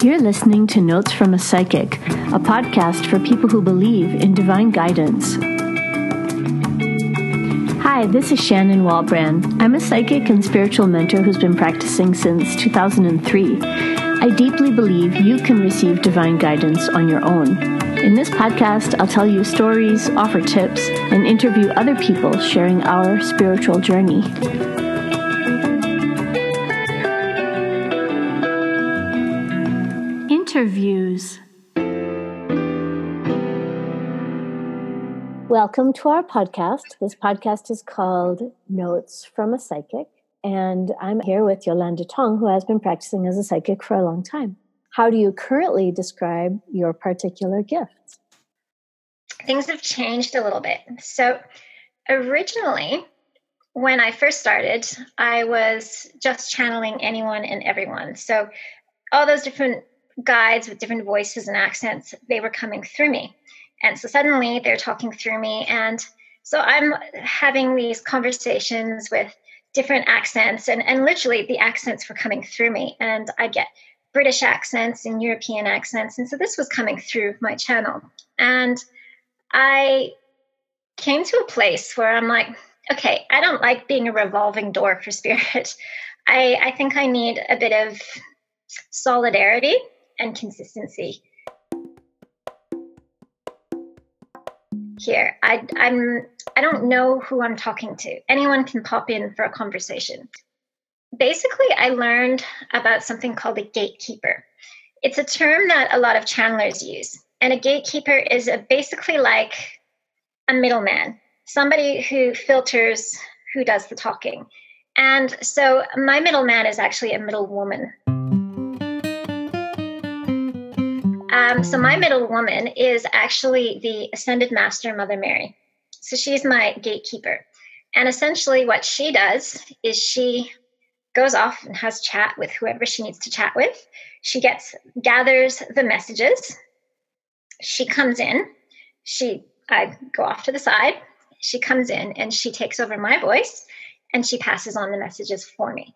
You're listening to Notes from a Psychic, a podcast for people who believe in divine guidance. Hi, this is Shannon Walbrand. I'm a psychic and spiritual mentor who's been practicing since 2003. I deeply believe you can receive divine guidance on your own. In this podcast, I'll tell you stories, offer tips, and interview other people sharing our spiritual journey. Interviews. Welcome to our podcast. This podcast is called Notes from a Psychic, and I'm here with Yolanda Tong, who has been practicing as a psychic for a long time. How do you currently describe your particular gifts? Things have changed a little bit. So, originally, when I first started, I was just channeling anyone and everyone. So, all those different guides with different voices and accents, they were coming through me. And so suddenly they're talking through me. And so I'm having these conversations with different accents, and, and literally the accents were coming through me. And I get British accents and European accents. And so this was coming through my channel. And I came to a place where I'm like, okay, I don't like being a revolving door for spirit. I, I think I need a bit of solidarity and consistency. Here, I, I'm I don't know who I'm talking to. Anyone can pop in for a conversation. Basically, I learned about something called a gatekeeper. It's a term that a lot of channelers use. And a gatekeeper is a, basically like a middleman, somebody who filters who does the talking. And so my middleman is actually a middle woman. Um, so my middle woman is actually the ascended master, Mother Mary. So she's my gatekeeper. And essentially, what she does is she goes off and has chat with whoever she needs to chat with. She gets gathers the messages. She comes in. She I go off to the side. She comes in and she takes over my voice and she passes on the messages for me.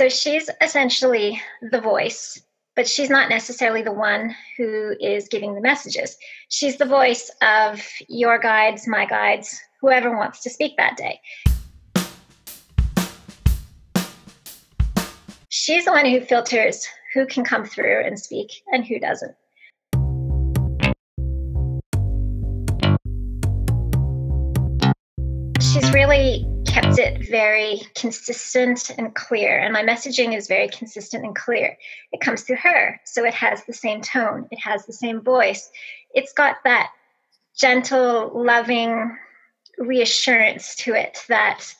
So she's essentially the voice, but she's not necessarily the one who is giving the messages. She's the voice of your guides, my guides, whoever wants to speak that day. She's the one who filters who can come through and speak and who doesn't. She's really kept it very consistent and clear. And my messaging is very consistent and clear. It comes through her. So it has the same tone, it has the same voice. It's got that gentle, loving reassurance to it that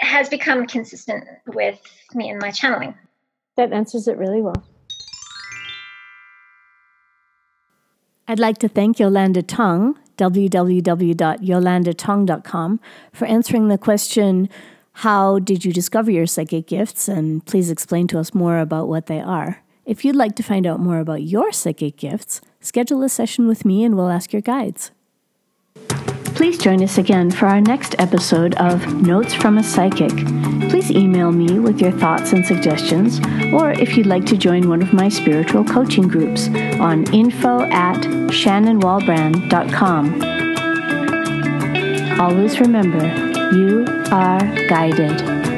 has become consistent with me and my channeling. That answers it really well. I'd like to thank Yolanda Tong, www.yolandatong.com, for answering the question How did you discover your psychic gifts? And please explain to us more about what they are. If you'd like to find out more about your psychic gifts, schedule a session with me and we'll ask your guides. Please join us again for our next episode of Notes from a Psychic. Please email me with your thoughts and suggestions, or if you'd like to join one of my spiritual coaching groups on info at shannonwalbrand.com. Always remember, you are guided.